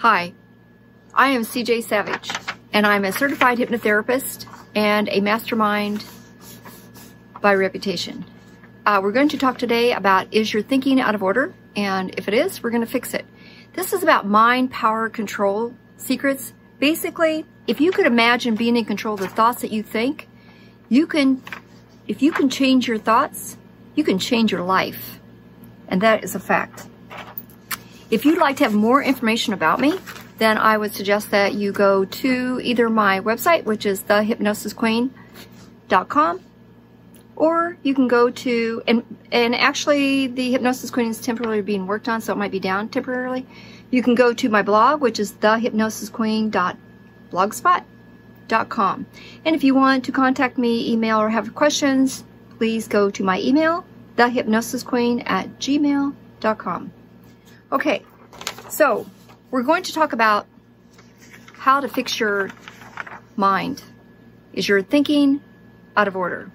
Hi, I am CJ Savage, and I'm a certified hypnotherapist and a mastermind by reputation. Uh, we're going to talk today about is your thinking out of order? And if it is, we're going to fix it. This is about mind power control secrets. Basically, if you could imagine being in control of the thoughts that you think, you can, if you can change your thoughts, you can change your life. And that is a fact. If you'd like to have more information about me, then I would suggest that you go to either my website, which is thehypnosisqueen.com, or you can go to, and, and actually the Hypnosis Queen is temporarily being worked on, so it might be down temporarily. You can go to my blog, which is thehypnosisqueen.blogspot.com. And if you want to contact me, email, or have questions, please go to my email, thehypnosisqueen at gmail.com. Okay, so we're going to talk about how to fix your mind. Is your thinking out of order?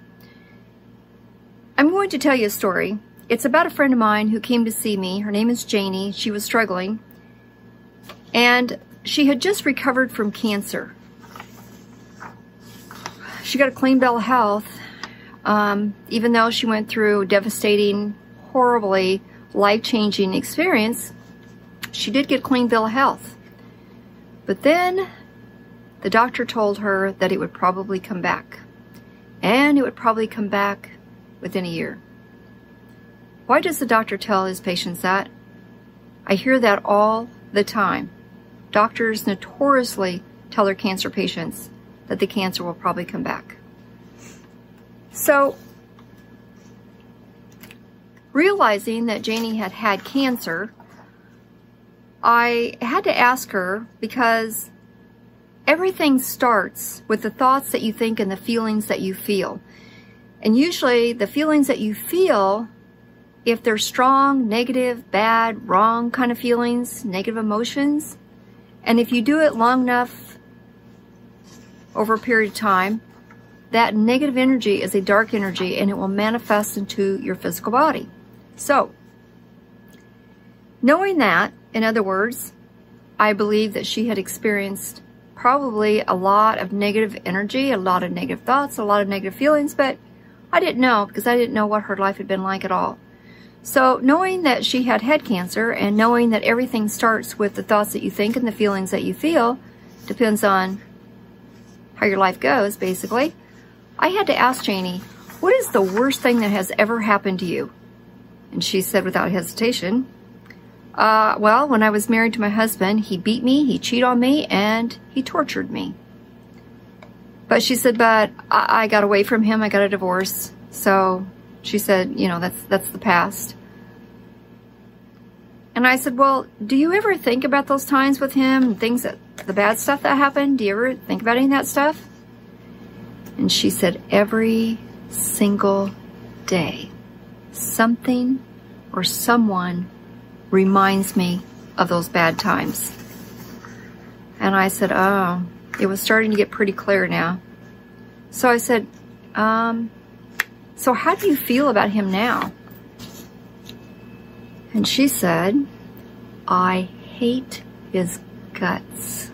I'm going to tell you a story. It's about a friend of mine who came to see me. Her name is Janie. She was struggling. And she had just recovered from cancer. She got a clean bill of health, um, even though she went through devastating, horribly life-changing experience, she did get clean bill of health. But then the doctor told her that it would probably come back. And it would probably come back within a year. Why does the doctor tell his patients that? I hear that all the time. Doctors notoriously tell their cancer patients that the cancer will probably come back. So Realizing that Janie had had cancer, I had to ask her because everything starts with the thoughts that you think and the feelings that you feel. And usually the feelings that you feel, if they're strong, negative, bad, wrong kind of feelings, negative emotions, and if you do it long enough over a period of time, that negative energy is a dark energy and it will manifest into your physical body. So, knowing that, in other words, I believe that she had experienced probably a lot of negative energy, a lot of negative thoughts, a lot of negative feelings, but I didn't know because I didn't know what her life had been like at all. So knowing that she had head cancer and knowing that everything starts with the thoughts that you think and the feelings that you feel, depends on how your life goes, basically, I had to ask Janie, what is the worst thing that has ever happened to you? And she said without hesitation, uh, well, when I was married to my husband, he beat me, he cheated on me, and he tortured me. But she said, but I, I got away from him, I got a divorce. So she said, you know, that's, that's the past. And I said, well, do you ever think about those times with him things that, the bad stuff that happened? Do you ever think about any of that stuff? And she said, every single day something or someone reminds me of those bad times. And I said, oh, it was starting to get pretty clear now. So I said, um, so how do you feel about him now? And she said, I hate his guts.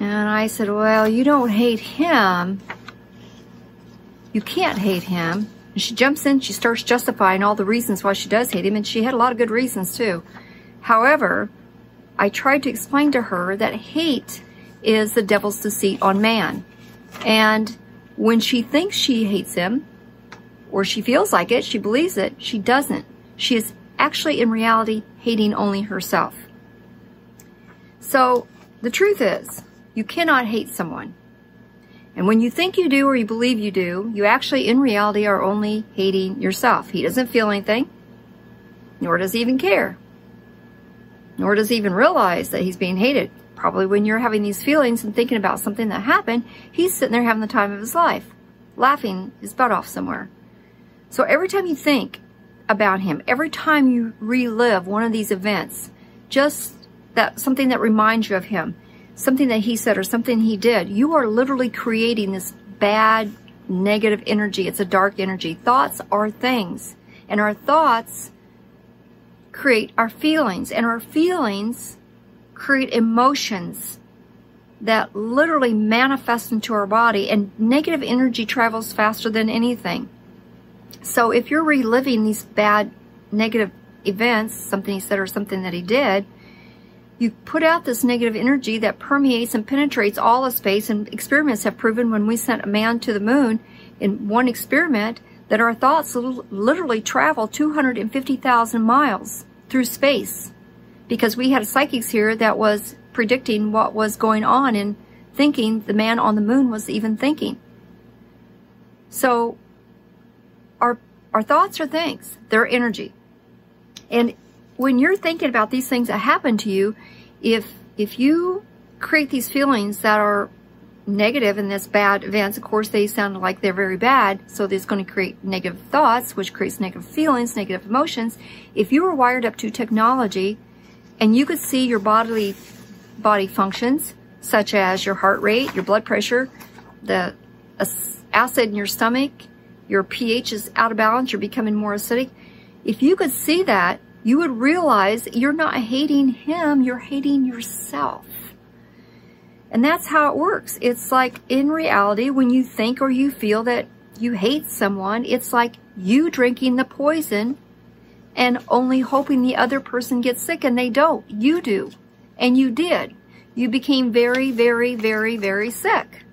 And I said, well, you don't hate him. You can't hate him. And she jumps in, she starts justifying all the reasons why she does hate him, and she had a lot of good reasons too. However, I tried to explain to her that hate is the devil's deceit on man. And when she thinks she hates him, or she feels like it, she believes it, she doesn't. She is actually in reality hating only herself. So the truth is, you cannot hate someone. And when you think you do or you believe you do, you actually in reality are only hating yourself. He doesn't feel anything, nor does he even care, nor does he even realize that he's being hated. Probably when you're having these feelings and thinking about something that happened, he's sitting there having the time of his life, laughing his butt off somewhere. So every time you think about him, every time you relive one of these events, just that something that reminds you of him, something that he said or something he did, you are literally creating this bad, negative energy. It's a dark energy. Thoughts are things. And our thoughts create our feelings, and our feelings create emotions that literally manifest into our body, and negative energy travels faster than anything. So if you're reliving these bad negative events, something he said or something that he did, you put out this negative energy that permeates and penetrates all of space. And experiments have proven when we sent a man to the moon in one experiment that our thoughts literally travel 250,000 miles through space because we had psychics here that was predicting what was going on and thinking the man on the moon was even thinking. So our our thoughts are things, they're energy. And when you're thinking about these things that happen to you, if if you create these feelings that are negative in this bad events, of course they sound like they're very bad, so there's going to create negative thoughts, which creates negative feelings, negative emotions. If you were wired up to technology and you could see your bodily body functions, such as your heart rate, your blood pressure, the acid in your stomach, your pH is out of balance, you're becoming more acidic. If you could see that, you would realize you're not hating him, you're hating yourself. And that's how it works. It's like in reality, when you think or you feel that you hate someone, it's like you drinking the poison and only hoping the other person gets sick and they don't. You do. And you did. You became very, very, very, very sick.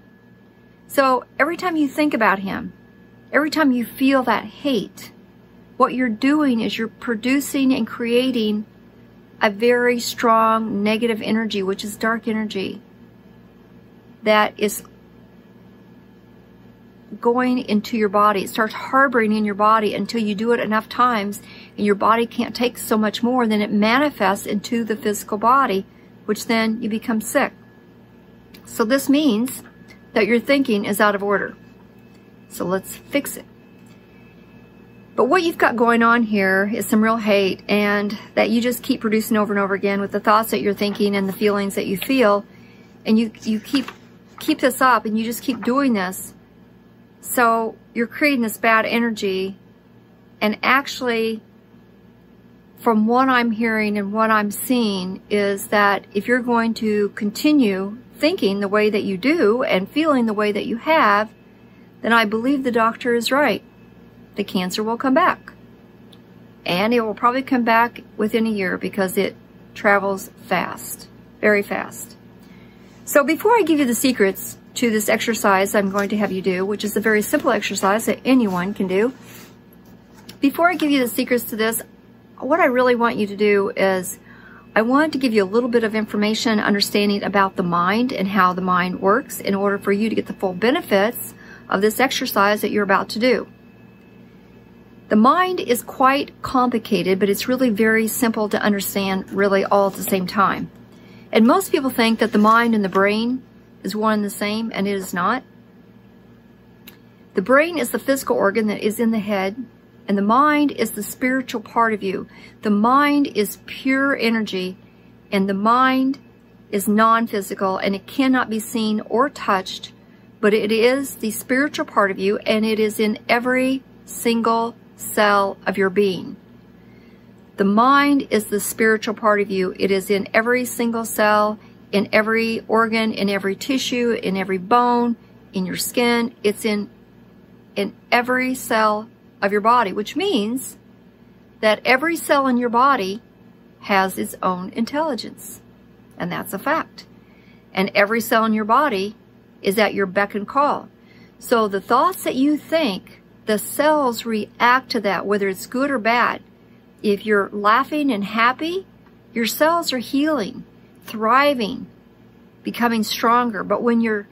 So every time you think about him, every time you feel that hate, what you're doing is you're producing and creating a very strong negative energy, which is dark energy, that is going into your body. It starts harboring in your body until you do it enough times and your body can't take so much more, then it manifests into the physical body, which then you become sick. So this means that your thinking is out of order. So let's fix it. But what you've got going on here is some real hate and that you just keep producing over and over again with the thoughts that you're thinking and the feelings that you feel. And you, you keep, keep this up and you just keep doing this. So you're creating this bad energy and actually from what I'm hearing and what I'm seeing is that if you're going to continue thinking the way that you do and feeling the way that you have, then I believe the doctor is right the cancer will come back. And it will probably come back within a year because it travels fast, very fast. So before I give you the secrets to this exercise I'm going to have you do, which is a very simple exercise that anyone can do, before I give you the secrets to this, what I really want you to do is I want to give you a little bit of information, understanding about the mind and how the mind works in order for you to get the full benefits of this exercise that you're about to do. The mind is quite complicated, but it's really very simple to understand really all at the same time. And most people think that the mind and the brain is one and the same, and it is not. The brain is the physical organ that is in the head, and the mind is the spiritual part of you. The mind is pure energy, and the mind is non-physical, and it cannot be seen or touched, but it is the spiritual part of you, and it is in every single cell of your being. The mind is the spiritual part of you. It is in every single cell, in every organ, in every tissue, in every bone, in your skin. It's in, in every cell of your body, which means that every cell in your body has its own intelligence. And that's a fact. And every cell in your body is at your beck and call. So the thoughts that you think the cells react to that, whether it's good or bad. If you're laughing and happy, your cells are healing, thriving, becoming stronger. But when you're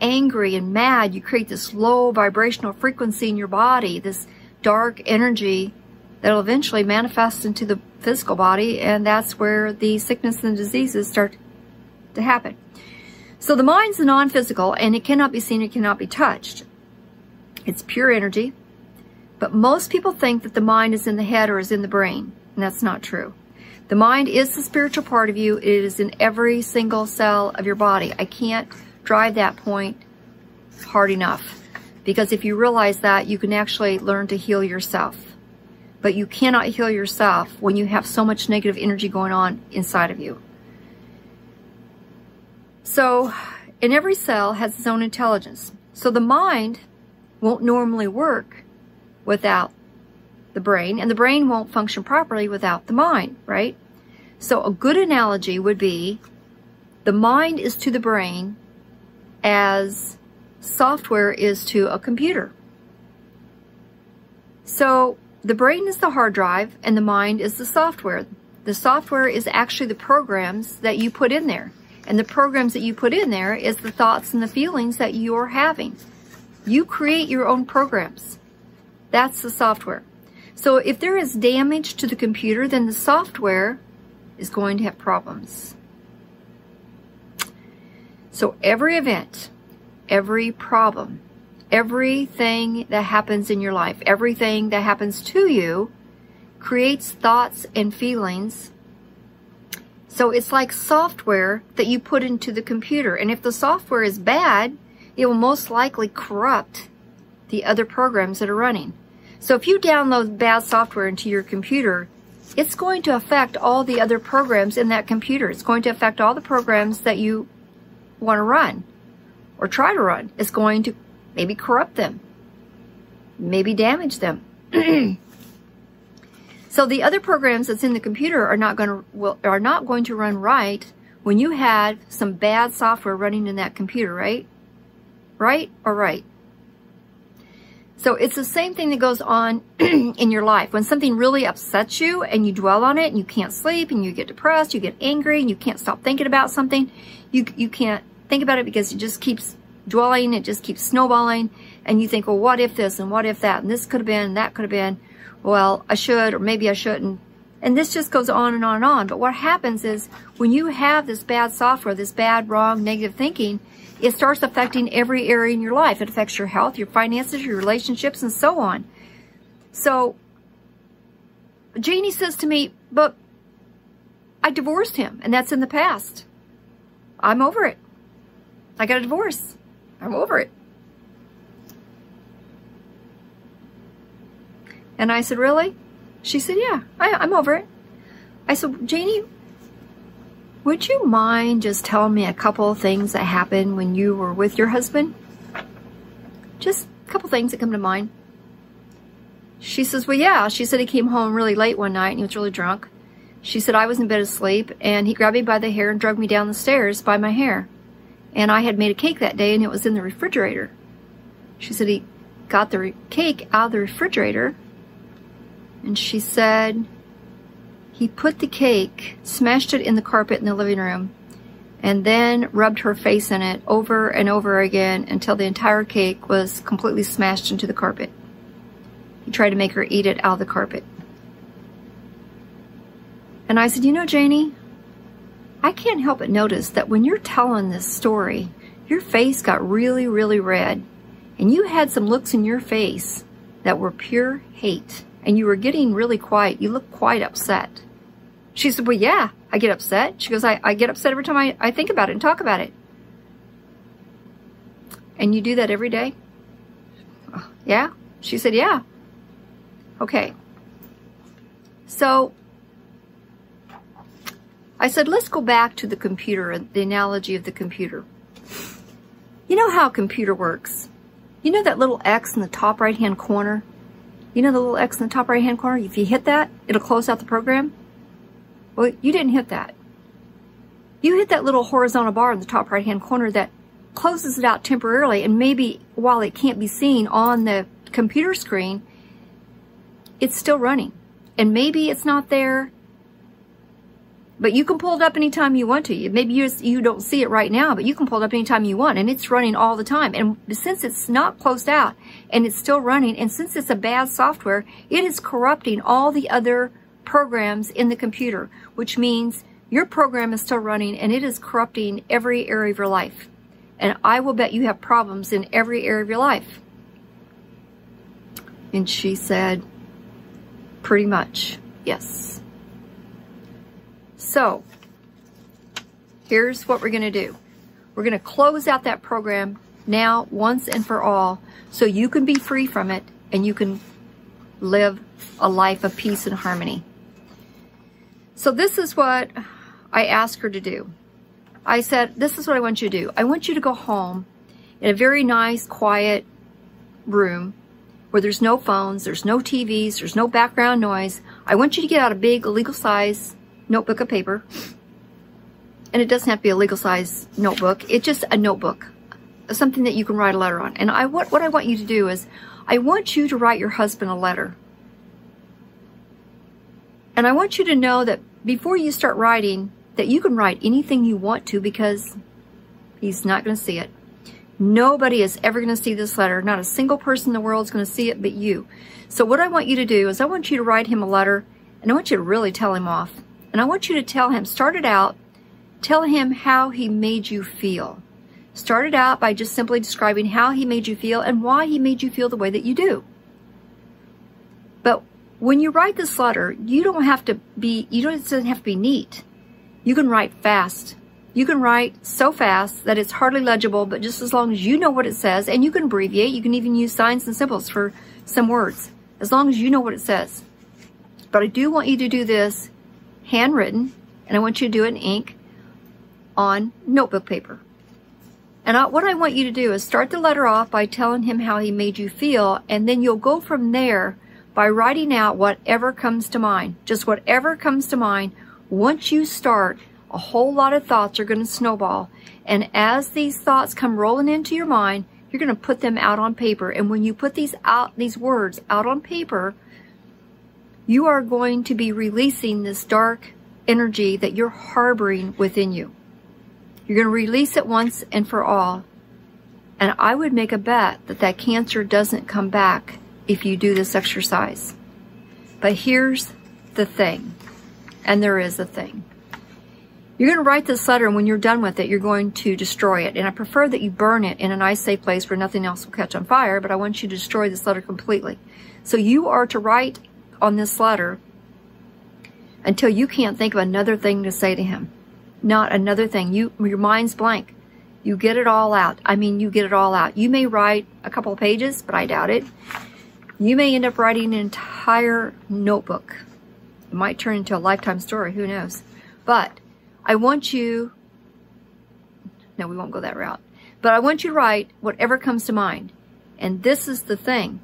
angry and mad, you create this low vibrational frequency in your body, this dark energy that'll eventually manifest into the physical body, and that's where the sickness and diseases start to happen. So the mind's non-physical, and it cannot be seen, it cannot be touched. It's pure energy. But most people think that the mind is in the head or is in the brain, and that's not true. The mind is the spiritual part of you. It is in every single cell of your body. I can't drive that point hard enough because if you realize that, you can actually learn to heal yourself. but you cannot heal yourself when you have so much negative energy going on inside of you. So, and every cell has its own intelligence. So the mind won't normally work without the brain, and the brain won't function properly without the mind, right? So a good analogy would be the mind is to the brain as software is to a computer. So the brain is the hard drive and the mind is the software. The software is actually the programs that you put in there. And the programs that you put in there is the thoughts and the feelings that you're having. You create your own programs. That's the software. So if there is damage to the computer, then the software is going to have problems. So every event, every problem, everything that happens in your life, everything that happens to you creates thoughts and feelings. So it's like software that you put into the computer. And if the software is bad, it will most likely corrupt the other programs that are running. So if you download bad software into your computer, it's going to affect all the other programs in that computer. It's going to affect all the programs that you want to run or try to run. It's going to maybe corrupt them, maybe damage them. so the other programs that's in the computer are not going to will, are not going to run right when you had some bad software running in that computer, right? Right or right? So it's the same thing that goes on in your life. When something really upsets you and you dwell on it and you can't sleep and you get depressed, you get angry and you can't stop thinking about something, you, you can't think about it because it just keeps dwelling, it just keeps snowballing and you think, well, what if this and what if that and this could have been, that could have been, well, I should or maybe I shouldn't. And this just goes on and on and on. But what happens is when you have this bad software, this bad, wrong, negative thinking, it starts affecting every area in your life. It affects your health, your finances, your relationships, and so on. So, Janie says to me, but I divorced him, and that's in the past. I'm over it. I got a divorce. I'm over it. And I said, really? She said, yeah, I, I'm over it. I said, Janie, would you mind just telling me a couple of things that happened when you were with your husband? Just a couple things that come to mind. She says, well, yeah. She said he came home really late one night and he was really drunk. She said I was in bed asleep and he grabbed me by the hair and dragged me down the stairs by my hair. And I had made a cake that day and it was in the refrigerator. She said he got the cake out of the refrigerator and she said he put the cake, smashed it in the carpet in the living room, and then rubbed her face in it over and over again until the entire cake was completely smashed into the carpet. He tried to make her eat it out of the carpet. And I said, you know, Janie, I can't help but notice that when you're telling this story, your face got really, really red, and you had some looks in your face that were pure hate, and you were getting really quiet. You looked quite upset. She said, well, yeah, I get upset. She goes, I, I get upset every time I, I think about it and talk about it. And you do that every day? Uh, yeah? She said, yeah. Okay. So I said, let's go back to the computer, the analogy of the computer. You know how a computer works? You know that little X in the top right hand corner? You know the little X in the top right hand corner? If you hit that, it'll close out the program. Well, you didn't hit that. You hit that little horizontal bar in the top right hand corner that closes it out temporarily and maybe while it can't be seen on the computer screen, it's still running. And maybe it's not there, but you can pull it up anytime you want to. Maybe you, you don't see it right now, but you can pull it up anytime you want and it's running all the time. And since it's not closed out and it's still running and since it's a bad software, it is corrupting all the other programs in the computer, which means your program is still running and it is corrupting every area of your life. And I will bet you have problems in every area of your life. And she said, pretty much, yes. So, here's what we're going to do. We're going to close out that program now once and for all so you can be free from it and you can live a life of peace and harmony. So this is what I asked her to do. I said, this is what I want you to do. I want you to go home in a very nice, quiet room where there's no phones, there's no TVs, there's no background noise. I want you to get out a big legal size notebook of paper. And it doesn't have to be a legal size notebook. It's just a notebook, something that you can write a letter on. And I what, what I want you to do is I want you to write your husband a letter. And I want you to know that before you start writing, that you can write anything you want to because he's not going to see it. Nobody is ever going to see this letter. Not a single person in the world is going to see it but you. So what I want you to do is I want you to write him a letter and I want you to really tell him off. And I want you to tell him, start it out, tell him how he made you feel. Start it out by just simply describing how he made you feel and why he made you feel the way that you do. But when you write this letter, you don't have to be, you don't, it doesn't have to be neat. You can write fast. You can write so fast that it's hardly legible, but just as long as you know what it says, and you can abbreviate, you can even use signs and symbols for some words, as long as you know what it says. But I do want you to do this handwritten, and I want you to do it in ink on notebook paper. And I, what I want you to do is start the letter off by telling him how he made you feel, and then you'll go from there by writing out whatever comes to mind. Just whatever comes to mind. Once you start, a whole lot of thoughts are going to snowball. And as these thoughts come rolling into your mind, you're going to put them out on paper. And when you put these out, these words out on paper, you are going to be releasing this dark energy that you're harboring within you. You're going to release it once and for all. And I would make a bet that that cancer doesn't come back if you do this exercise. But here's the thing, and there is a thing. You're going to write this letter, and when you're done with it, you're going to destroy it. And I prefer that you burn it in a nice, safe place where nothing else will catch on fire, but I want you to destroy this letter completely. So you are to write on this letter until you can't think of another thing to say to him. Not another thing. You, your mind's blank. You get it all out. I mean, you get it all out. You may write a couple of pages, but I doubt it. You may end up writing an entire notebook. It might turn into a lifetime story. Who knows? But I want you, no, we won't go that route, but I want you to write whatever comes to mind. And this is the thing.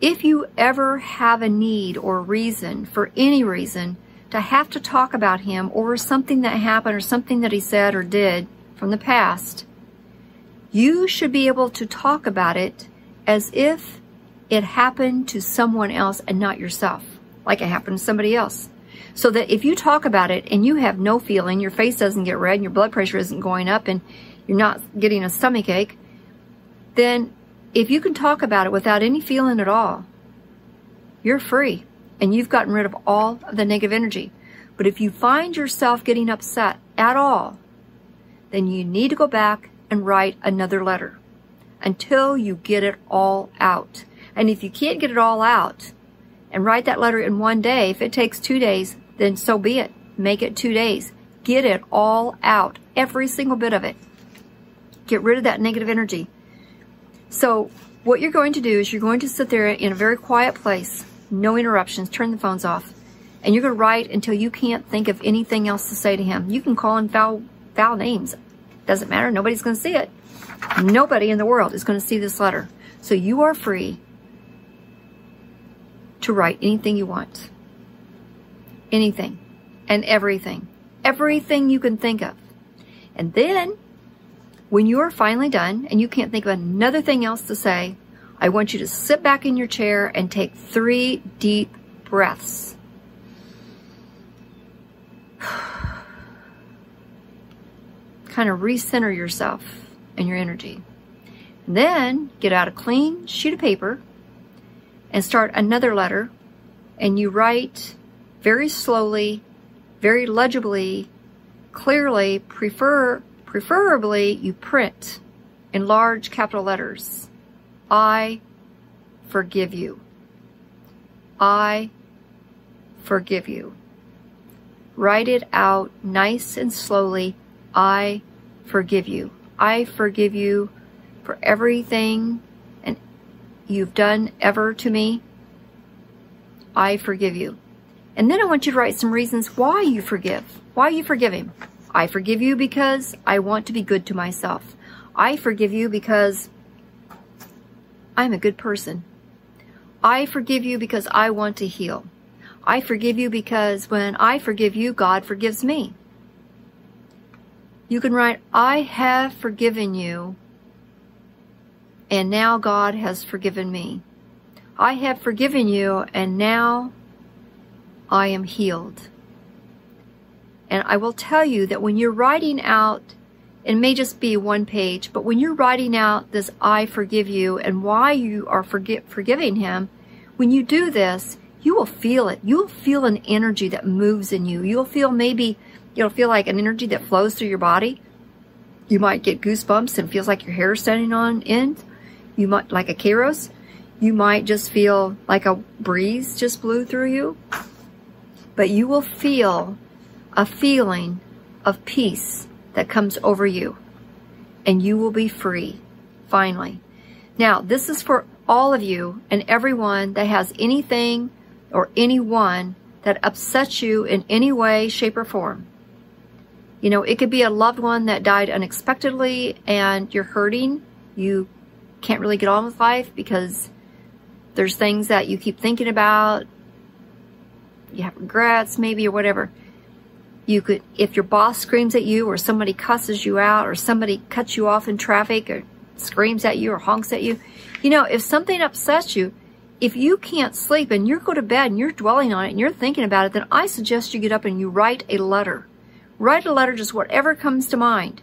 If you ever have a need or reason, for any reason, to have to talk about him or something that happened or something that he said or did from the past, you should be able to talk about it as if it happened to someone else and not yourself, like it happened to somebody else. So that if you talk about it and you have no feeling, your face doesn't get red and your blood pressure isn't going up and you're not getting a stomach ache, then if you can talk about it without any feeling at all, you're free and you've gotten rid of all of the negative energy. But if you find yourself getting upset at all, then you need to go back and write another letter until you get it all out. And if you can't get it all out and write that letter in one day, if it takes two days, then so be it. Make it two days. Get it all out, every single bit of it. Get rid of that negative energy. So what you're going to do is you're going to sit there in a very quiet place, no interruptions, turn the phones off, and you're going to write until you can't think of anything else to say to him. You can call him foul, foul names. Doesn't matter. Nobody's going to see it. Nobody in the world is going to see this letter. So you are free to write anything you want anything and everything. Everything you can think of. And then, when you are finally done and you can't think of another thing else to say, I want you to sit back in your chair and take three deep breaths. kind of recenter yourself and your energy. And then get out a clean sheet of paper and start another letter and you write very slowly, very legibly, clearly, prefer, preferably you print in large capital letters. I forgive you. I forgive you. Write it out nice and slowly. I forgive you. I forgive you for everything and you've done ever to me. I forgive you. And then I want you to write some reasons why you forgive. Why you forgive him. I forgive you because I want to be good to myself. I forgive you because I'm a good person. I forgive you because I want to heal. I forgive you because when I forgive you, God forgives me. You can write, I have forgiven you, and now God has forgiven me. I have forgiven you, and now I am healed. And I will tell you that when you're writing out, it may just be one page, but when you're writing out this I forgive you and why you are forgi- forgiving him, when you do this, you will feel it. You will feel an energy that moves in you. You'll feel maybe, you'll feel like an energy that flows through your body. You might get goosebumps and feels like your hair is standing on end. You might, like a kairos. You might just feel like a breeze just blew through you. But you will feel a feeling of peace that comes over you. And you will be free, finally. Now, this is for all of you and everyone that has anything or anyone that upsets you in any way, shape, or form. You know, it could be a loved one that died unexpectedly and you're hurting. You can't really get on with life because there's things that you keep thinking about. You have regrets, maybe, or whatever. You could, if your boss screams at you or somebody cusses you out or somebody cuts you off in traffic or screams at you or honks at you, you know, if something upsets you, if you can't sleep and you go to bed and you're dwelling on it and you're thinking about it, then I suggest you get up and you write a letter. Write a letter, just whatever comes to mind.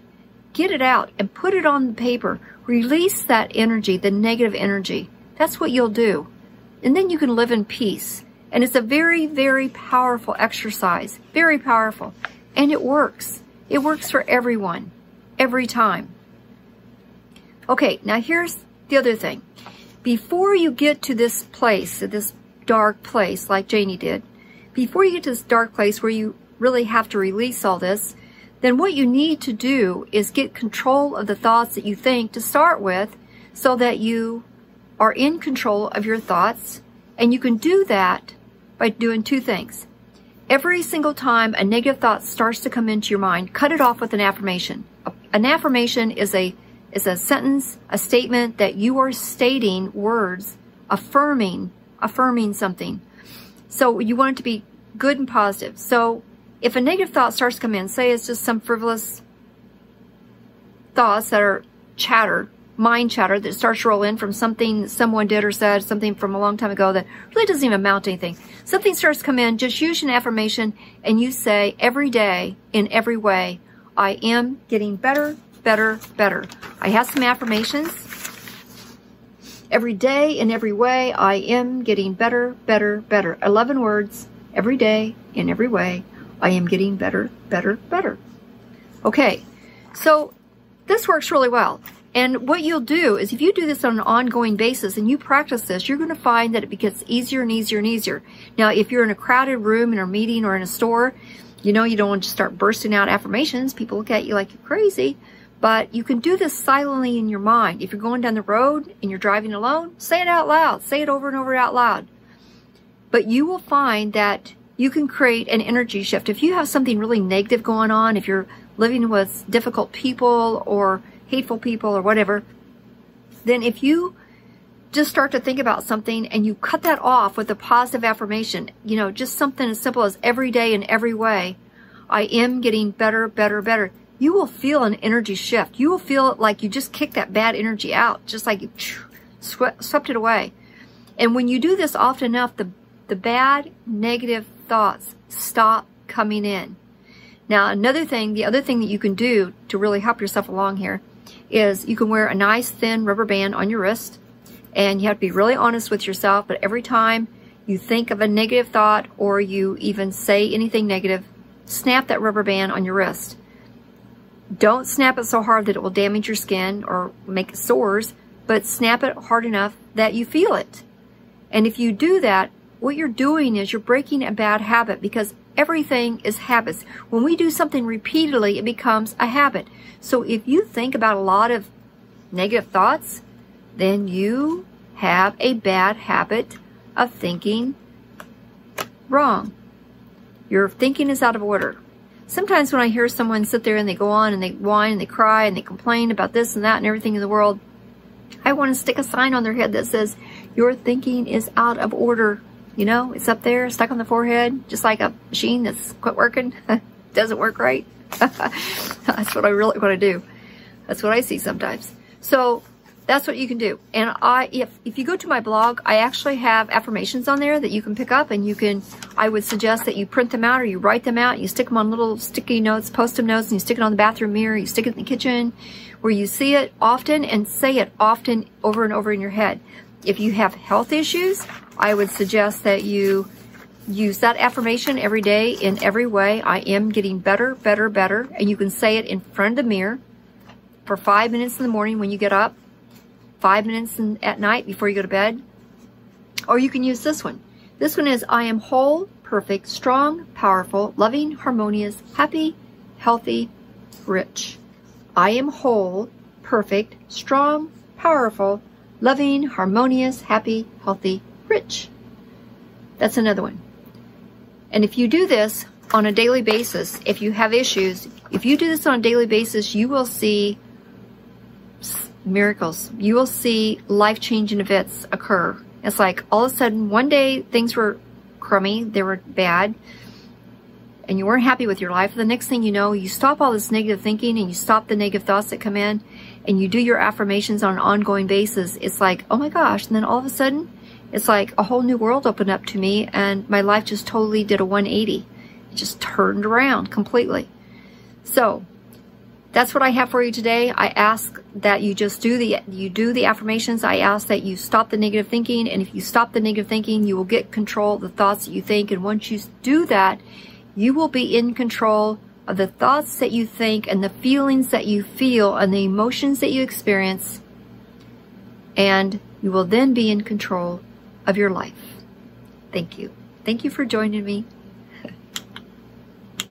Get it out and put it on the paper. Release that energy, the negative energy. That's what you'll do. And then you can live in peace. And it's a very, very powerful exercise. Very powerful. And it works. It works for everyone. Every time. Okay, now here's the other thing. Before you get to this place, this dark place like Janie did, before you get to this dark place where you really have to release all this, then what you need to do is get control of the thoughts that you think to start with so that you are in control of your thoughts. And you can do that by doing two things. Every single time a negative thought starts to come into your mind, cut it off with an affirmation. An affirmation is a is a sentence, a statement that you are stating words affirming affirming something. So you want it to be good and positive. So if a negative thought starts to come in, say it's just some frivolous thoughts that are chatter, mind chatter that starts to roll in from something someone did or said, something from a long time ago that really doesn't even amount to anything. Something starts to come in, just use an affirmation and you say every day in every way, I am getting better, better, better. I have some affirmations. Every day in every way, I am getting better, better, better. 11 words every day in every way. I am getting better, better, better. Okay, so this works really well. And what you'll do is if you do this on an ongoing basis and you practice this, you're going to find that it gets easier and easier and easier. Now, if you're in a crowded room in a meeting or in a store, you know you don't want to start bursting out affirmations. People look at you like you're crazy. But you can do this silently in your mind. If you're going down the road and you're driving alone, say it out loud. Say it over and over out loud. But you will find that you can create an energy shift. If you have something really negative going on, if you're living with difficult people or hateful people or whatever, then if you just start to think about something and you cut that off with a positive affirmation, you know, just something as simple as every day in every way, I am getting better, better, better. You will feel an energy shift. You will feel like you just kicked that bad energy out, just like you swept it away. And when you do this often enough, the, the bad, negative thoughts stop coming in. Now, another thing, the other thing that you can do to really help yourself along here is you can wear a nice thin rubber band on your wrist and you have to be really honest with yourself. But every time you think of a negative thought or you even say anything negative, snap that rubber band on your wrist. Don't snap it so hard that it will damage your skin or make sores, but snap it hard enough that you feel it. And if you do that, what you're doing is you're breaking a bad habit because everything is habits. When we do something repeatedly, it becomes a habit. So if you think about a lot of negative thoughts, then you have a bad habit of thinking Wrong. Your thinking is out of order. Sometimes when I hear someone sit there and they go on and they whine and they cry and they complain about this and that and everything in the world, I want to stick a sign on their head that says, Your thinking is out of order. You know, it's up there, stuck on the forehead, just like a machine that's quit working, doesn't work right. that's what I really want to do. That's what I see sometimes. So that's what you can do. And I, if, if you go to my blog, I actually have affirmations on there that you can pick up and you can, I would suggest that you print them out or you write them out. You stick them on little sticky notes, post-it notes, and you stick it on the bathroom mirror. You stick it in the kitchen where you see it often and say it often over and over in your head. If you have health issues, I would suggest that you use that affirmation every day in every way. I am getting better, better, better. And you can say it in front of the mirror for five minutes in the morning when you get up five minutes in, at night before you go to bed. Or you can use this one. This one is I am whole, perfect, strong, powerful, loving, harmonious, happy, healthy, rich. I am whole, perfect, strong, powerful, loving, harmonious, happy, healthy, rich. That's another one. And if you do this on a daily basis, if you have issues, if you do this on a daily basis, you will see miracles. You will see life changing events occur. It's like all of a sudden, one day things were crummy, they were bad, and you weren't happy with your life. The next thing you know, you stop all this negative thinking and you stop the negative thoughts that come in and you do your affirmations on an ongoing basis. It's like, oh my gosh. And then all of a sudden, it's like a whole new world opened up to me and my life just totally did a 180. It just turned around completely. So that's what I have for you today. I ask that you just do the you do the affirmations. I ask that you stop the negative thinking, and if you stop the negative thinking, you will get control of the thoughts that you think. And once you do that, you will be in control of the thoughts that you think and the feelings that you feel and the emotions that you experience. And you will then be in control of your life. Thank you. Thank you for joining me